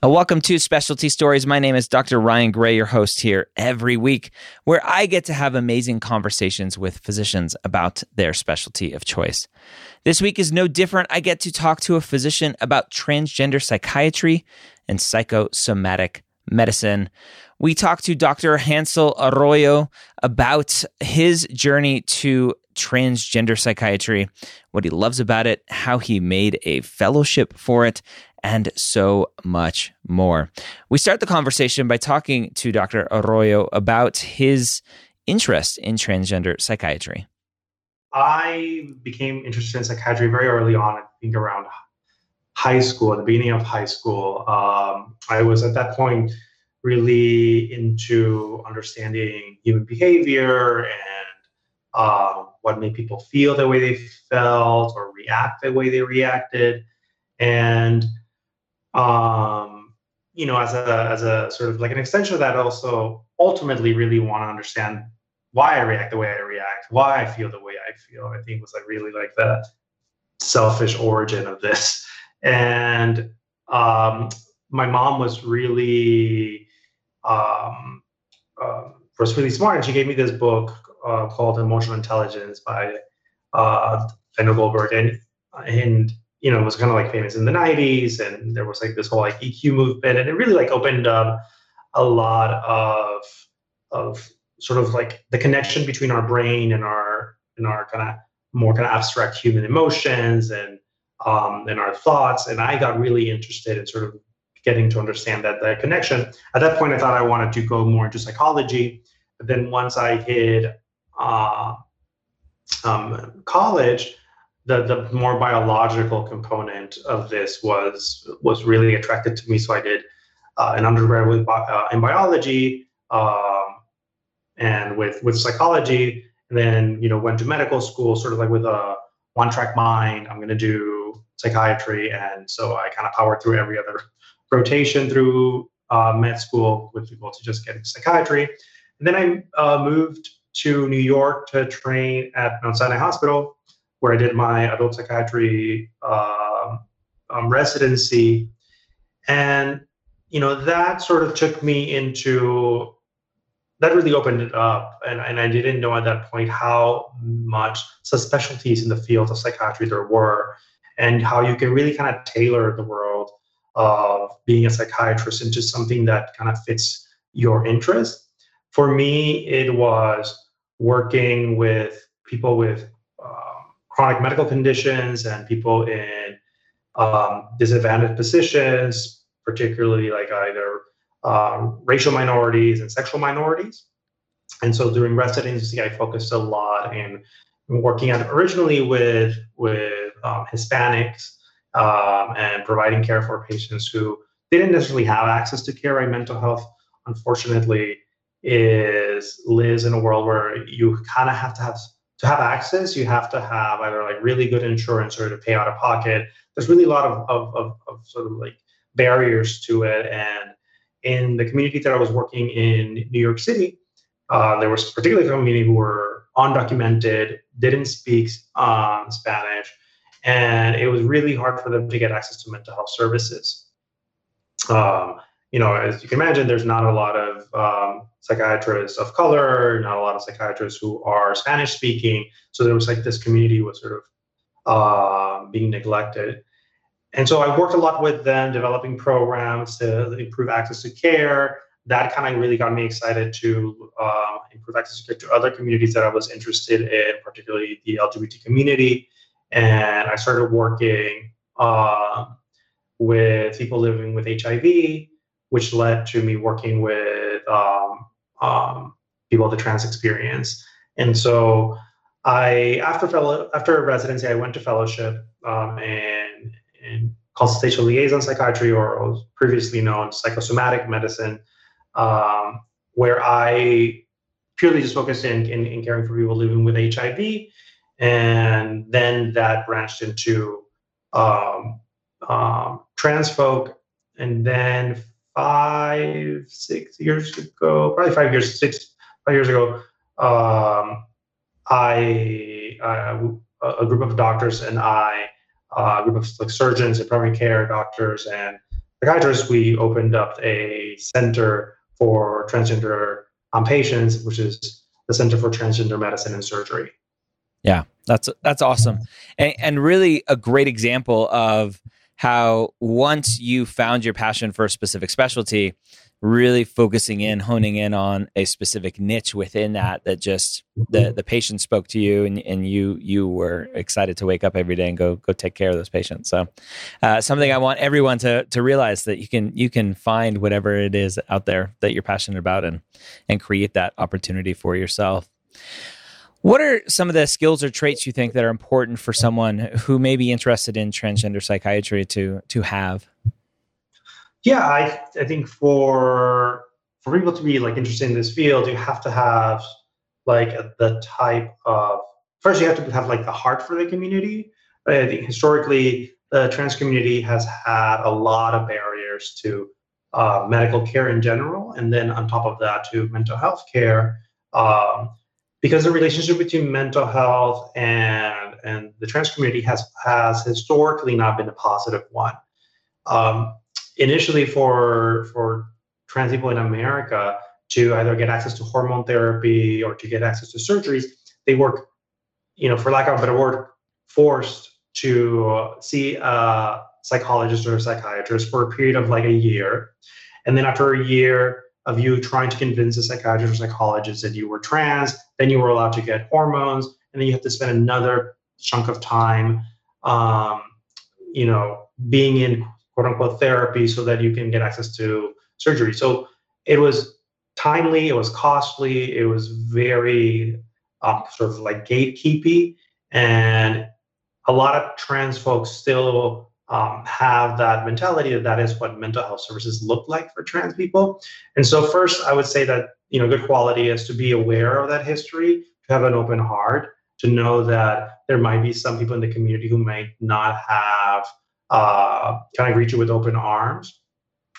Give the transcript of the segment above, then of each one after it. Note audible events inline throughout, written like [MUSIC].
Uh, welcome to Specialty Stories. My name is Dr. Ryan Gray, your host here every week, where I get to have amazing conversations with physicians about their specialty of choice. This week is no different. I get to talk to a physician about transgender psychiatry and psychosomatic medicine. We talked to Dr. Hansel Arroyo about his journey to transgender psychiatry, what he loves about it, how he made a fellowship for it, and so much more. We start the conversation by talking to Dr. Arroyo about his interest in transgender psychiatry. I became interested in psychiatry very early on, I think around high school, at the beginning of high school. Um, I was at that point really into understanding human behavior and uh, what made people feel the way they felt or react the way they reacted. And um, you know, as a as a sort of like an extension of that, also ultimately really want to understand why I react the way I react, why I feel the way I feel. I think was like really like the selfish origin of this. And um, my mom was really um, uh, was really smart, and she gave me this book uh, called Emotional Intelligence by uh, Daniel Goldberg, and and you know it was kind of like famous in the 90s and there was like this whole like eq movement and it really like opened up a lot of of sort of like the connection between our brain and our and our kind of more kind of abstract human emotions and um, and our thoughts. And i got really interested in sort of getting to understand that that connection. At that point i thought i wanted to go more into psychology. But then once i hit uh, um, college the the more biological component of this was was really attracted to me. So I did uh, an undergraduate uh, in biology um, and with with psychology, and then you know went to medical school, sort of like with a one track mind. I'm going to do psychiatry, and so I kind of powered through every other [LAUGHS] rotation through uh, med school with people to just get into psychiatry. And then I uh, moved to New York to train at Mount Sinai Hospital where I did my adult psychiatry uh, um, residency, and you know that sort of took me into that really opened it up, and, and I didn't know at that point how much subspecialties in the field of psychiatry there were, and how you can really kind of tailor the world of being a psychiatrist into something that kind of fits your interest. For me, it was working with people with chronic medical conditions and people in um, disadvantaged positions, particularly like either um, racial minorities and sexual minorities. And so during residency, I focused a lot in working on originally with with um, Hispanics um, and providing care for patients who didn't necessarily have access to care. Right? Mental health, unfortunately, is lives in a world where you kind of have to have to have access, you have to have either like really good insurance or to pay out of pocket. There's really a lot of, of, of, of sort of like barriers to it. And in the community that I was working in New York City, uh, there was particularly a community who were undocumented, didn't speak um, Spanish, and it was really hard for them to get access to mental health services. Um, you know, as you can imagine, there's not a lot of um, psychiatrists of color, not a lot of psychiatrists who are Spanish speaking. So there was like this community was sort of uh, being neglected. And so I worked a lot with them, developing programs to improve access to care. That kind of really got me excited to uh, improve access to care to other communities that I was interested in, particularly the LGBT community. And I started working uh, with people living with HIV which led to me working with um, um, people of the trans experience. And so I, after fellow, after residency, I went to fellowship um, in, in liaison psychiatry, or previously known psychosomatic medicine, um, where I purely just focused in, in, in caring for people living with HIV. And then that branched into um, um, trans folk. And then five, six years ago, probably five years, six, five years ago, um, I, a group of doctors and I, uh, a group of like surgeons and primary care doctors and psychiatrists, we opened up a center for transgender um, patients, which is the Center for Transgender Medicine and Surgery. Yeah, that's that's awesome, and, and really a great example of how once you found your passion for a specific specialty, really focusing in, honing in on a specific niche within that, that just the the patient spoke to you and, and you you were excited to wake up every day and go go take care of those patients. So uh, something I want everyone to to realize that you can you can find whatever it is out there that you're passionate about and and create that opportunity for yourself. What are some of the skills or traits you think that are important for someone who may be interested in transgender psychiatry to to have? Yeah, I I think for for people to be like interested in this field, you have to have like the type of first you have to have like the heart for the community. I think historically the trans community has had a lot of barriers to uh, medical care in general, and then on top of that to mental health care. Um, because the relationship between mental health and and the trans community has has historically not been a positive one. Um, initially, for for trans people in America to either get access to hormone therapy or to get access to surgeries, they were, you know, for lack of a better word, forced to see a psychologist or a psychiatrist for a period of like a year, and then after a year of you trying to convince a psychiatrist or psychologist that you were trans, then you were allowed to get hormones, and then you have to spend another chunk of time, um, you know, being in quote unquote therapy so that you can get access to surgery. So it was timely, it was costly, it was very um, sort of like gatekeepy, and a lot of trans folks still um, have that mentality that that is what mental health services look like for trans people. And so, first, I would say that you know good quality is to be aware of that history, to have an open heart, to know that there might be some people in the community who might not have uh, kind of greet you with open arms.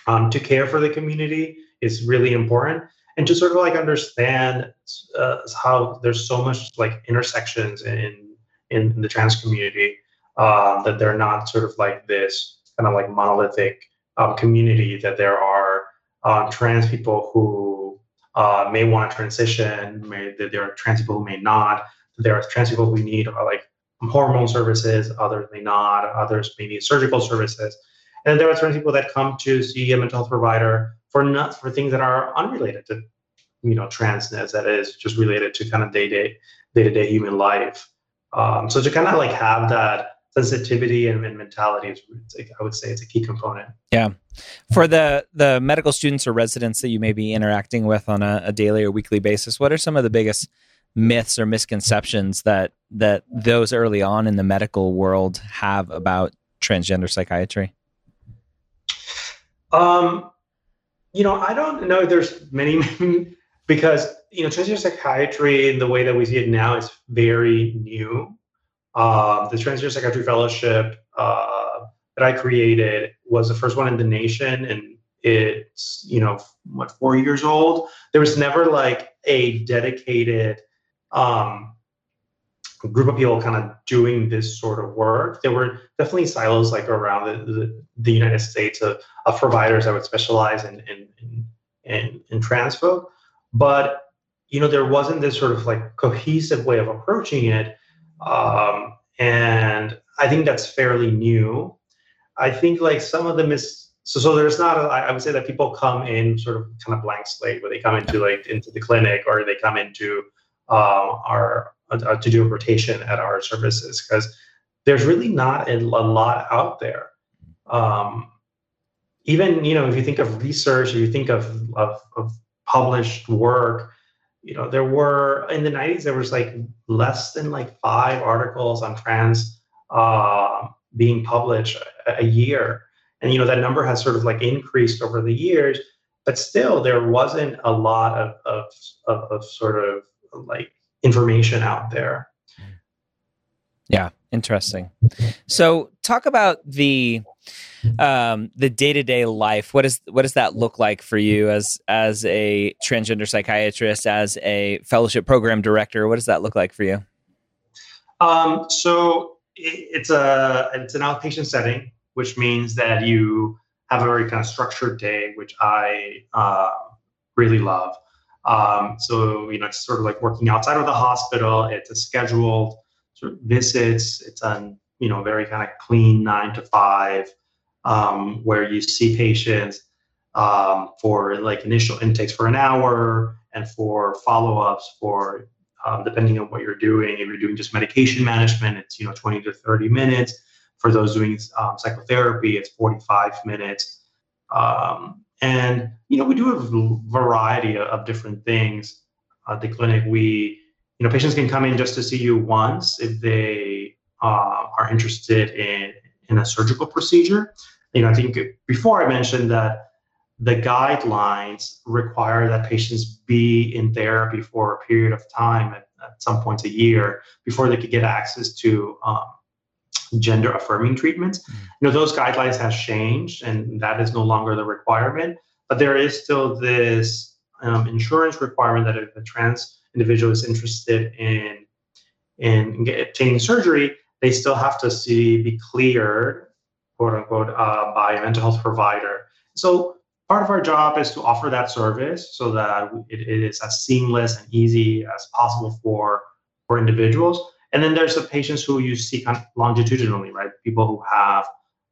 Um, to care for the community is really important, and to sort of like understand uh, how there's so much like intersections in in the trans community um, that they're not sort of like this kind of like monolithic um, community, that there are uh, trans people who uh, may want to transition, may, that there are trans people who may not, there are trans people who need uh, like hormone services, others may not, others may need surgical services. And there are trans people that come to see a mental health provider for not for things that are unrelated to you know transness that is just related to kind of day-to-day day to day human life um, so to kind of like have that sensitivity and, and mentality is I would say it's a key component. Yeah. For the the medical students or residents that you may be interacting with on a, a daily or weekly basis, what are some of the biggest myths or misconceptions that that those early on in the medical world have about transgender psychiatry? Um, you know, I don't know. There's many because you know transgender psychiatry in the way that we see it now is very new. Um, the Transgender Psychiatry Fellowship uh, that I created was the first one in the nation, and it's you know what four years old. There was never like a dedicated um, group of people kind of doing this sort of work. There were definitely silos like around the, the, the United States of, of providers that would specialize in in, in, in, in trans folk, but you know there wasn't this sort of like cohesive way of approaching it um, and I think that's fairly new. I think like some of the mis so so there's not a, I would say that people come in sort of kind of blank slate where they come into like into the clinic or they come into uh, our uh, to do a rotation at our services because there's really not a, a lot out there. Um, even you know if you think of research or you think of, of, of published work you know there were in the 90s there was like less than like five articles on trans uh, being published a, a year. And, you know, that number has sort of like increased over the years, but still there wasn't a lot of, of, of, of sort of like information out there. Yeah, interesting. So, talk about the um, the day to day life. What is what does that look like for you as as a transgender psychiatrist, as a fellowship program director? What does that look like for you? Um, so it, it's a it's an outpatient setting, which means that you have a very kind of structured day, which I uh, really love. Um, so you know, it's sort of like working outside of the hospital. It's a scheduled sort of visits. It's on you know very kind of clean nine to five, um, where you see patients um, for like initial intakes for an hour and for follow-ups for um, depending on what you're doing. If you're doing just medication management, it's you know 20 to 30 minutes. For those doing um, psychotherapy, it's 45 minutes. Um, and you know we do a variety of, of different things at the clinic. We you know, patients can come in just to see you once if they uh, are interested in in a surgical procedure. You know, I think before I mentioned that the guidelines require that patients be in therapy for a period of time at, at some point a year before they could get access to um, gender affirming treatments. Mm. You know, those guidelines have changed and that is no longer the requirement, but there is still this um, insurance requirement that if a trans individual is interested in in obtaining surgery, they still have to see be cleared, quote unquote, uh, by a mental health provider. So part of our job is to offer that service so that it, it is as seamless and easy as possible for for individuals. And then there's the patients who you see kind of longitudinally, right? People who have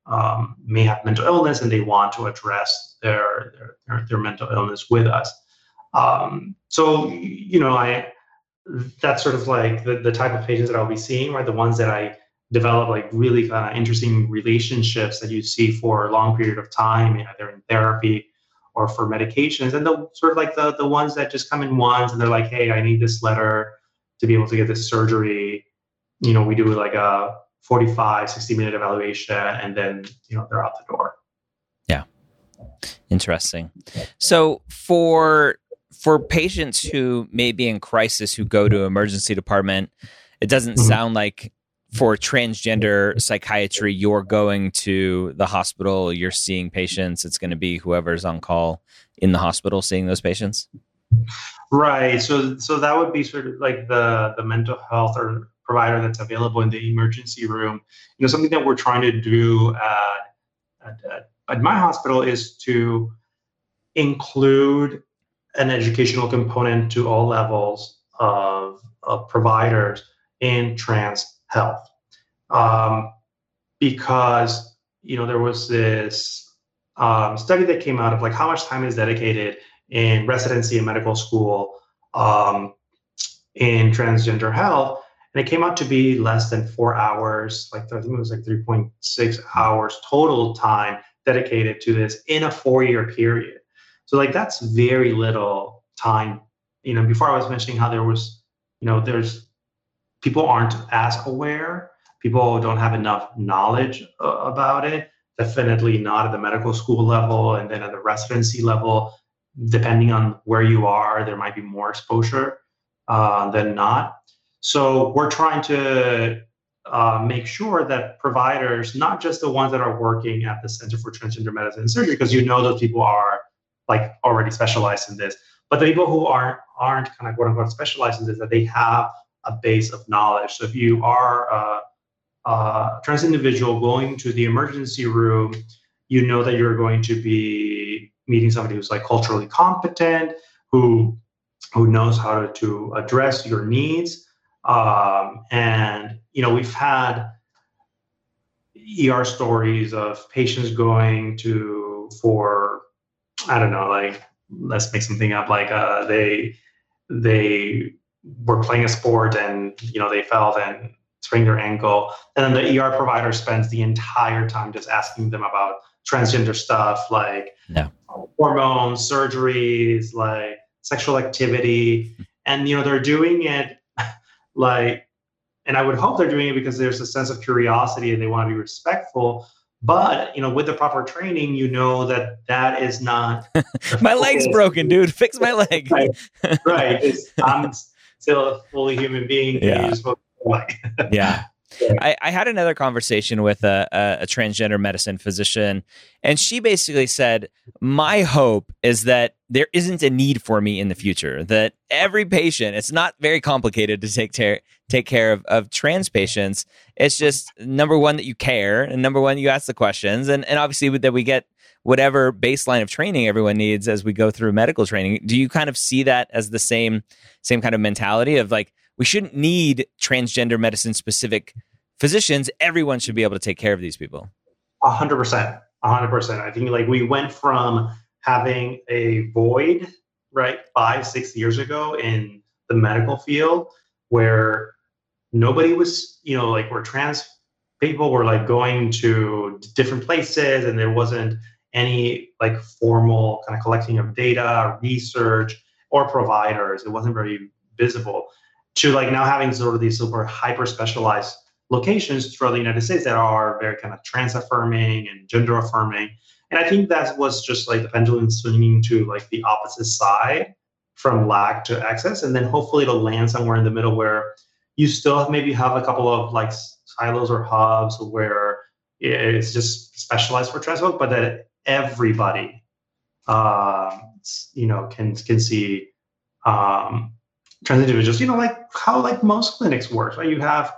um, may have mental illness and they want to address their their, their, mental illness with us. Um, so, you know, I that's sort of like the, the type of patients that I'll be seeing, right? The ones that I develop like really kind of interesting relationships that you see for a long period of time, either in therapy or for medications. And the sort of like the, the ones that just come in once and they're like, hey, I need this letter to be able to get this surgery. You know, we do like a 45, 60 minute evaluation and then, you know, they're out the door. Yeah. Interesting. So for for patients who may be in crisis who go to emergency department, it doesn't mm-hmm. sound like for transgender psychiatry you're going to the hospital, you're seeing patients. It's going to be whoever's on call in the hospital seeing those patients. Right. So so that would be sort of like the the mental health or provider that's available in the emergency room. You know, something that we're trying to do at, at, at my hospital is to include an educational component to all levels of, of providers in trans health. Um, because, you know, there was this um, study that came out of like how much time is dedicated in residency and medical school um, in transgender health. And it came out to be less than four hours, like I think it was like 3.6 hours total time dedicated to this in a four year period. So like that's very little time. You know, before I was mentioning how there was, you know, there's people aren't as aware. People don't have enough knowledge uh, about it. Definitely not at the medical school level, and then at the residency level. Depending on where you are, there might be more exposure uh, than not. So we're trying to uh, make sure that providers, not just the ones that are working at the Center for Transgender Medicine and Surgery, because you know those people are like already specialized in this. But the people who aren't aren't kind of quote unquote specialized in this, that they have a base of knowledge. So if you are a, a trans individual going to the emergency room, you know that you're going to be meeting somebody who's like culturally competent, who who knows how to, to address your needs. Um, and you know, we've had ER stories of patients going to for I don't know, like let's make something up. Like uh, they they were playing a sport and you know they fell and sprained their ankle, and then the ER provider spends the entire time just asking them about transgender stuff like no. hormones, surgeries, like sexual activity, and you know they're doing it like and I would hope they're doing it because there's a sense of curiosity and they want to be respectful. But you know, with the proper training, you know that that is not. [LAUGHS] my leg's broken, dude. Fix my [LAUGHS] leg. right, [LAUGHS] right. I'm still a fully human being. Yeah. yeah. I, I, had another conversation with a, a, a, transgender medicine physician, and she basically said, My hope is that there isn't a need for me in the future, that every patient, it's not very complicated to take, ter- take care of, of trans patients. It's just number one, that you care, and number one, you ask the questions, and, and obviously that we get whatever baseline of training everyone needs as we go through medical training. Do you kind of see that as the same same kind of mentality of like, we shouldn't need transgender medicine specific physicians. Everyone should be able to take care of these people. A hundred percent. A hundred percent. I think like we went from having a void, right, five, six years ago in the medical field where nobody was, you know, like where trans people were like going to different places and there wasn't any like formal kind of collecting of data, research, or providers. It wasn't very visible to like now having sort of these super hyper specialized locations throughout the United States that are very kind of trans affirming and gender affirming. And I think that was just like the pendulum swinging to like the opposite side from lack to access. And then hopefully it'll land somewhere in the middle where you still maybe have a couple of like silos or hubs where it's just specialized for trans folk, but that everybody, uh, you know, can can see um, trans individuals, you know, like how like most clinics work. Right? You have,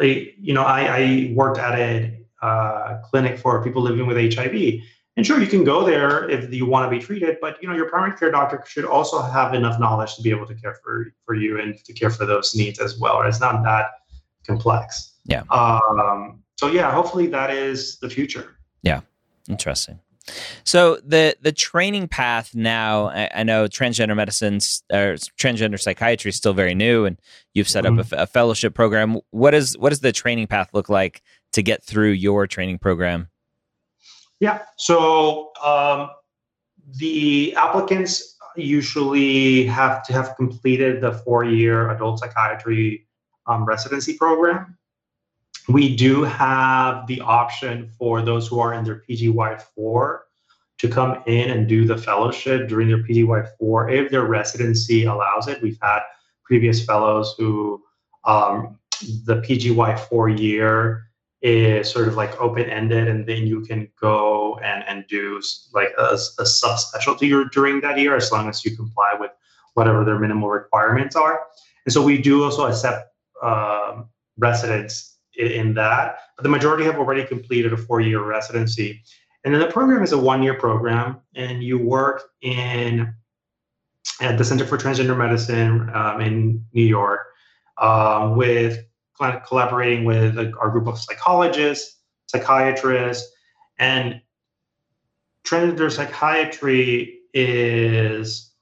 a, you know, I, I worked at a uh, clinic for people living with HIV, and sure, you can go there if you want to be treated, but you know, your primary care doctor should also have enough knowledge to be able to care for for you and to care for those needs as well. It's not that complex. Yeah. Um, so yeah, hopefully that is the future. Yeah. Interesting. So the the training path now, I, I know transgender medicine or transgender psychiatry is still very new, and you've set mm-hmm. up a, a, fellowship program. What is what does the training path look like to get through your training program? Yeah, so um, the applicants usually have to have completed the four year adult psychiatry um, residency program. We do have the option for those who are in their PGY4 to come in and do the fellowship during their PGY4 if their residency allows it. We've had previous fellows who um, the PGY4 year is sort of like open ended, and then you can go and, and do like a, a subspecialty during that year as long as you comply with whatever their minimal requirements are. And so we do also accept um, residents in that. But the majority have already completed a four-year residency. And then the program is a one-year program, and you work in at the Center for Transgender Medicine um, in New York um, with collaborating with our group of psychologists, psychiatrists, and transgender psychiatry is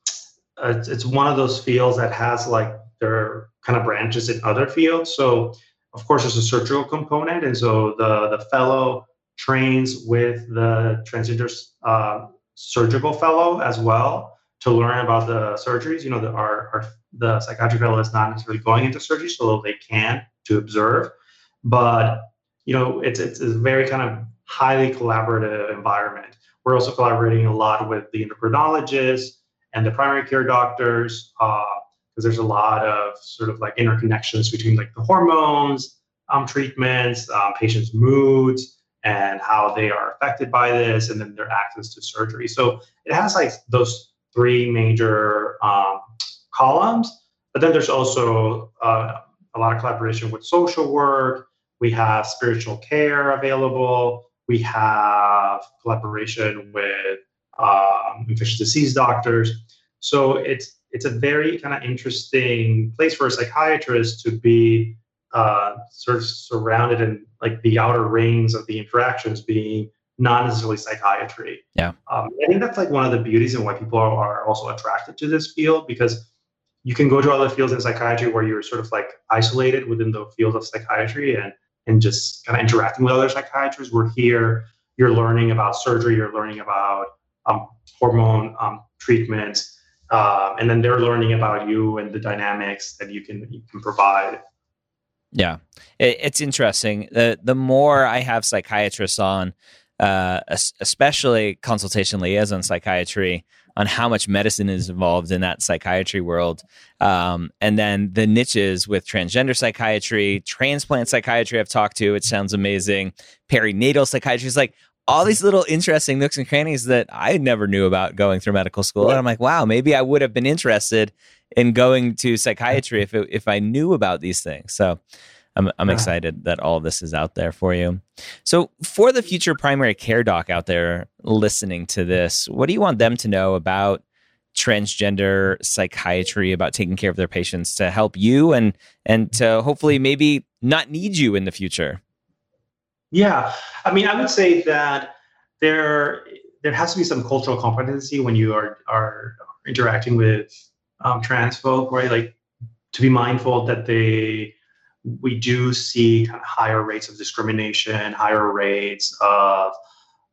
uh, it's one of those fields that has like their kind of branches in other fields. So of course, there's a surgical component, and so the the fellow trains with the transgender uh, surgical fellow as well to learn about the surgeries. You know, the, our, our the psychiatric fellow is not necessarily going into surgery, so they can to observe, but you know, it's it's a very kind of highly collaborative environment. We're also collaborating a lot with the endocrinologists and the primary care doctors. Uh, because there's a lot of sort of like interconnections between like the hormones um, treatments, um, patients' moods, and how they are affected by this, and then their access to surgery. So it has like those three major um, columns, but then there's also uh, a lot of collaboration with social work. We have spiritual care available. We have collaboration with um, infectious disease doctors. So it's it's a very kind of interesting place for a psychiatrist to be uh, sort of surrounded in like the outer rings of the interactions being not necessarily psychiatry. Yeah. Um, I think that's like one of the beauties and why people are also attracted to this field because you can go to other fields in psychiatry where you're sort of like isolated within the field of psychiatry and and just kind of interacting with other psychiatrists. We're here, you're learning about surgery, you're learning about um, hormone um, treatments, uh, and then they're learning about you and the dynamics that you can you can provide. Yeah, it, it's interesting. The the more I have psychiatrists on, uh, especially consultation liaison psychiatry, on how much medicine is involved in that psychiatry world, um, and then the niches with transgender psychiatry, transplant psychiatry. I've talked to. It sounds amazing. Perinatal psychiatry is like all these little interesting nooks and crannies that I never knew about going through medical school. And I'm like, wow, maybe I would have been interested in going to psychiatry if it, if I knew about these things. So I'm I'm excited that all this is out there for you. So for the future primary care doc out there listening to this, what do you want them to know about transgender psychiatry, about taking care of their patients to help you and and to hopefully maybe not need you in the future? Yeah, I mean, I would say that there there has to be some cultural competency when you are are interacting with um, trans folk, right? Like to be mindful that they we do see kind of higher rates of discrimination, higher rates of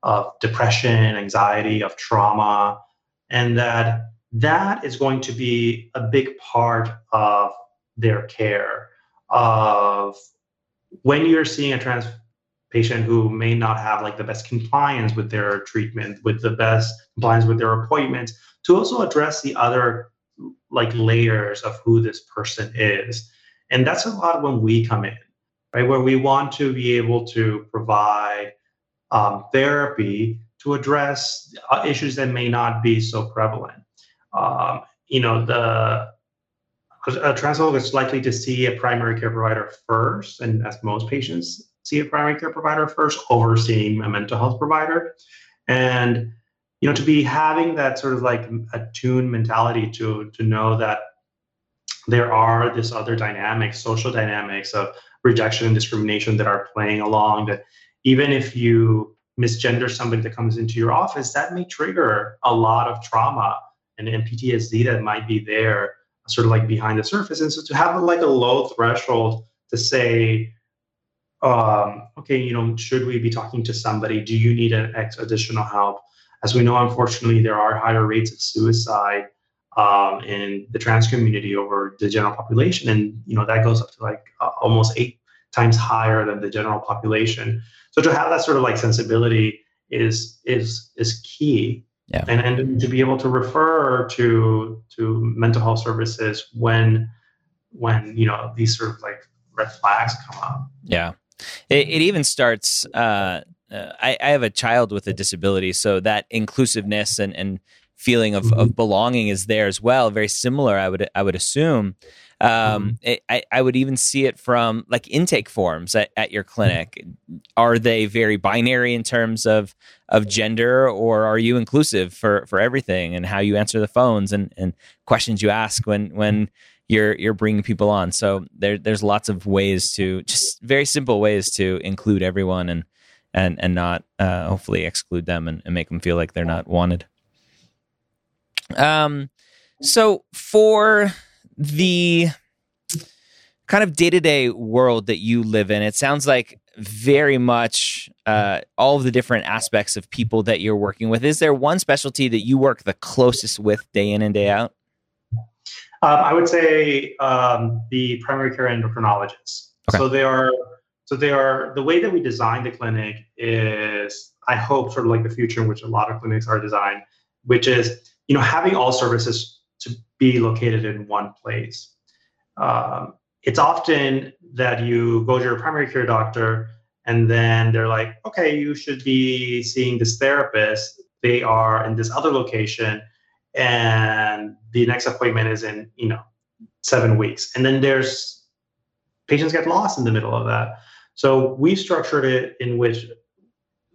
of depression, anxiety, of trauma, and that that is going to be a big part of their care. Of when you're seeing a trans patient who may not have like the best compliance with their treatment, with the best compliance with their appointments, to also address the other like layers of who this person is and that's a lot when we come in, right? Where we want to be able to provide um, therapy to address uh, issues that may not be so prevalent. Um, you know, the a transphobic is likely to see a primary care provider first, and as most patients see a primary care provider first, overseeing a mental health provider. And you know, to be having that sort of like attuned mentality to to know that there are this other dynamics, social dynamics of rejection and discrimination that are playing along that even if you misgender somebody that comes into your office, that may trigger a lot of trauma and, and PTSD that might be there, sort of like behind the surface. And so to have like a low threshold to say, um, okay, you know, should we be talking to somebody? Do you need an additional help? As we know, unfortunately, there are higher rates of suicide um, in the trans community over the general population, and you know that goes up to like uh, almost eight times higher than the general population. So to have that sort of like sensibility is is is key. Yeah. And and to be able to refer to to mental health services when when you know these sort of like red flags come up. Yeah. It, it even starts. Uh, uh, I, I have a child with a disability, so that inclusiveness and and feeling of, mm-hmm. of belonging is there as well. Very similar, I would I would assume. Um, mm-hmm. I, I would even see it from like intake forms at, at your clinic. Are they very binary in terms of of gender, or are you inclusive for for everything and how you answer the phones and, and questions you ask when when you're you're bringing people on? So there there's lots of ways to just very simple ways to include everyone and and and not uh, hopefully exclude them and, and make them feel like they're not wanted. Um, so for the kind of day to day world that you live in, it sounds like very much uh, all of the different aspects of people that you're working with. Is there one specialty that you work the closest with day in and day out? Um, I would say um, the primary care endocrinologists. Okay. So they are. So they are. The way that we design the clinic is, I hope, sort of like the future in which a lot of clinics are designed, which is you know, having all services to be located in one place. Um, it's often that you go to your primary care doctor and then they're like, okay, you should be seeing this therapist. They are in this other location, and the next appointment is in, you know, seven weeks. And then there's patients get lost in the middle of that. So we structured it in which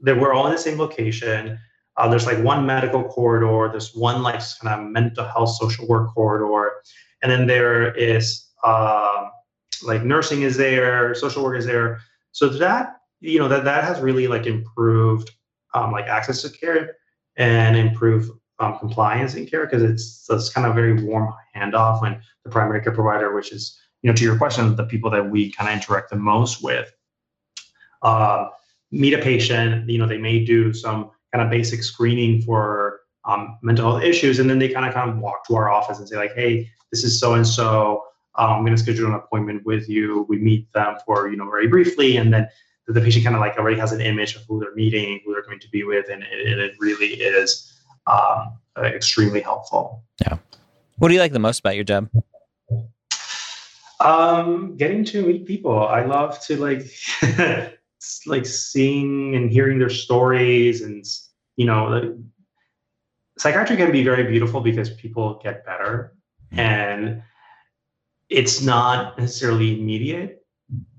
that we're all in the same location. Uh, there's like one medical corridor, there's one like kind of mental health social work corridor, and then there is uh, like nursing is there, social work is there. So that you know that that has really like improved um, like access to care and improve um, compliance in care because it's it's kind of very warm handoff when the primary care provider, which is you know to your question, the people that we kind of interact the most with, uh, meet a patient. You know they may do some kind of basic screening for um, mental health issues, and then they kind of kind of walk to our office and say like, "Hey, this is so and so. um, I'm going to schedule an appointment with you. We meet them for, you know, very briefly. And then the patient kind of like already has an image of who they're meeting, who they're going to be with. And it, it really is um, extremely helpful. Yeah. What do you like the most about your job? Um, getting to meet people. I love to like, [LAUGHS] like seeing and hearing their stories and, you know, like, psychiatry can be very beautiful because people get better mm-hmm. and it's not necessarily immediate.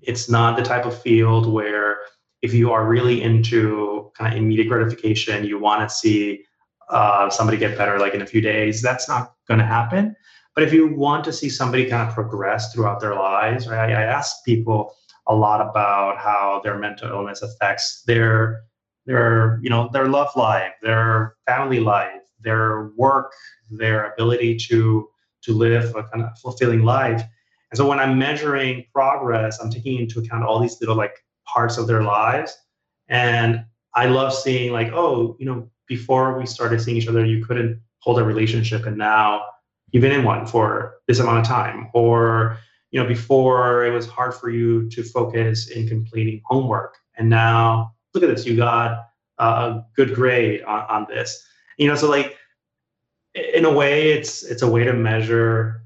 It's not the type of field where if you are really into kind of immediate gratification, you want to see uh, somebody get better like in a few days. That's not going to happen. But if you want to see somebody kind of progress throughout their lives, right? I, I ask people a lot about how their mental illness affects their their you know their love life, their family life, their work, their ability to to live a kind of fulfilling life. And so when I'm measuring progress, I'm taking into account all these little like parts of their lives. And I love seeing like, oh, you know, before we started seeing each other, you couldn't hold a relationship, and now you've been in one for this amount of time. Or, you know, before it was hard for you to focus in completing homework, and now look at this, you got a good grade on, on this. You know, so like in a way, it's it's a way to measure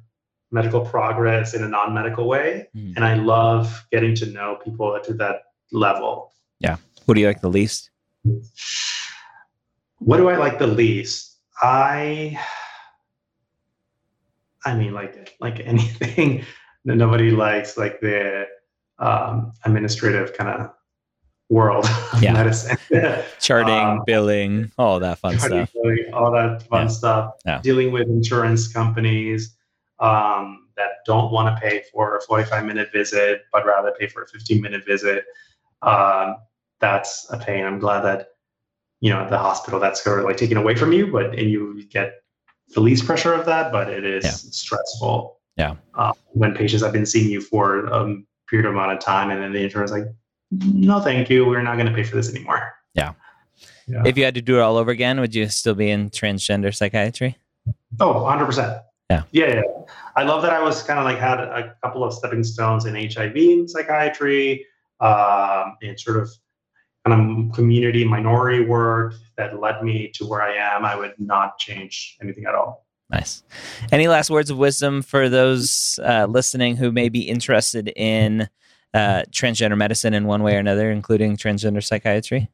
medical progress in a non-medical way, mm. and I love getting to know people to that level. Yeah. What do you like the least? What do I like the least? I I mean like like anything nobody likes like the um, administrative kind of world of yeah. medicine. [LAUGHS] Charting, um, billing, all that fun stuff. Billing, all that fun yeah. stuff. Yeah. Dealing with insurance companies um, that don't want to pay for a 45 minute visit, but rather pay for a 15 minute visit. Um, that's a pain. I'm glad that you know at the hospital that's sort of like taken away from you, but and you get the least pressure of that, but it is stressful. Yeah. Uh, when patients have been seeing you for a period of amount of time, and then the insurance like, no, thank you, we're not going to pay for this anymore. Yeah. yeah. If you had to do it all over again, would you still be in transgender psychiatry? Oh, 100%. Yeah. Yeah. Yeah. I love that I was kind of like had a couple of stepping stones in HIV psychiatry, um, and sort of kind of community minority work that led me to where I am, I would not change anything at all. Nice. Any last words of wisdom for those uh, listening who may be interested in uh, transgender medicine in one way or another, including transgender psychiatry?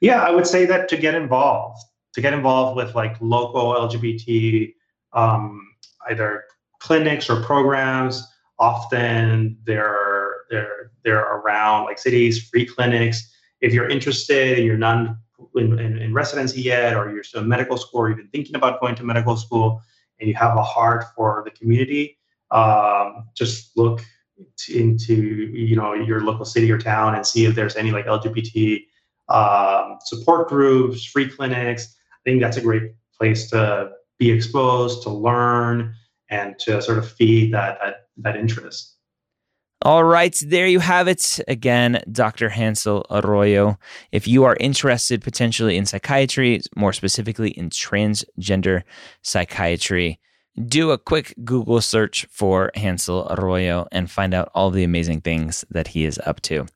Yeah, I would say that to get involved, to get involved with like local LGBT um, either clinics or programs. Often they're they're they're around like cities, free clinics if you're interested and you're not in, in, in, residency yet, or you're still in medical school, or even thinking about going to medical school, and you have a heart for the community, um, just look into you know your local city or town and see if there's any like LGBT um, support groups, free clinics. I think that's a great place to be exposed, to learn, and to sort of feed that that, that interest. All right, there you have it. Again, Dr. Hansel Arroyo. If you are interested potentially in psychiatry, more specifically in transgender psychiatry, do a quick Google search for Hansel Arroyo and find out all the amazing things that he is up to.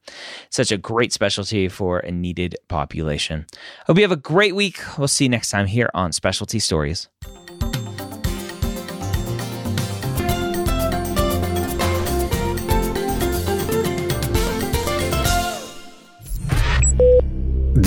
Such a great specialty for a needed population. Hope you have a great week. We'll see you next time here on Specialty Stories.